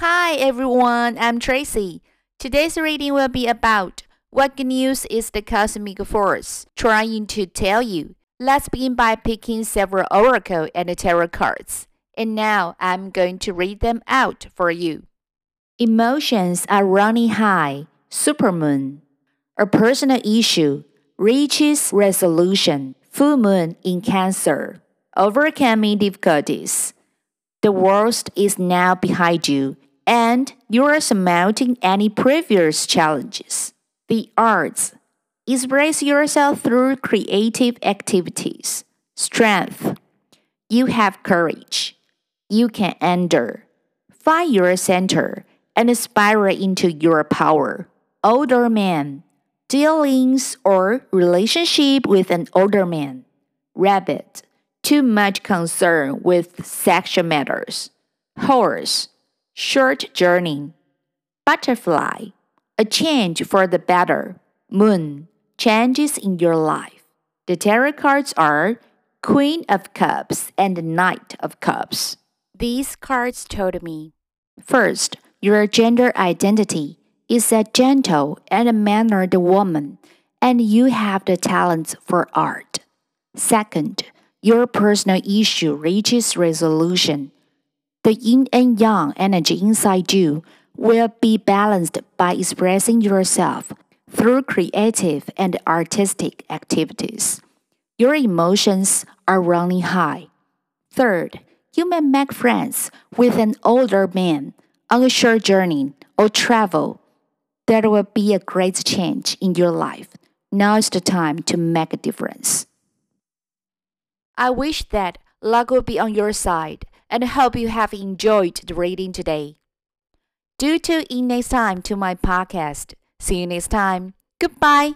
Hi everyone, I'm Tracy. Today's reading will be about what news is the cosmic force trying to tell you. Let's begin by picking several oracle and tarot cards. And now I'm going to read them out for you. Emotions are running high. Supermoon. A personal issue reaches resolution. Full moon in Cancer. Overcoming difficulties. The worst is now behind you and you are surmounting any previous challenges. The arts. Express yourself through creative activities. Strength. You have courage. You can endure. Find your center and spiral into your power. Older man. Dealings or relationship with an older man. Rabbit. Too much concern with sexual matters. Horse short journey. Butterfly, a change for the better. Moon, changes in your life. The tarot cards are Queen of Cups and Knight of Cups. These cards told me first, your gender identity is a gentle and mannered woman, and you have the talents for art. Second, your personal issue reaches resolution the yin and yang energy inside you will be balanced by expressing yourself through creative and artistic activities. Your emotions are running high. Third, you may make friends with an older man on a short journey or travel. There will be a great change in your life. Now is the time to make a difference. I wish that luck would be on your side and hope you have enjoyed the reading today. Do tune in next time to my podcast. See you next time. Goodbye.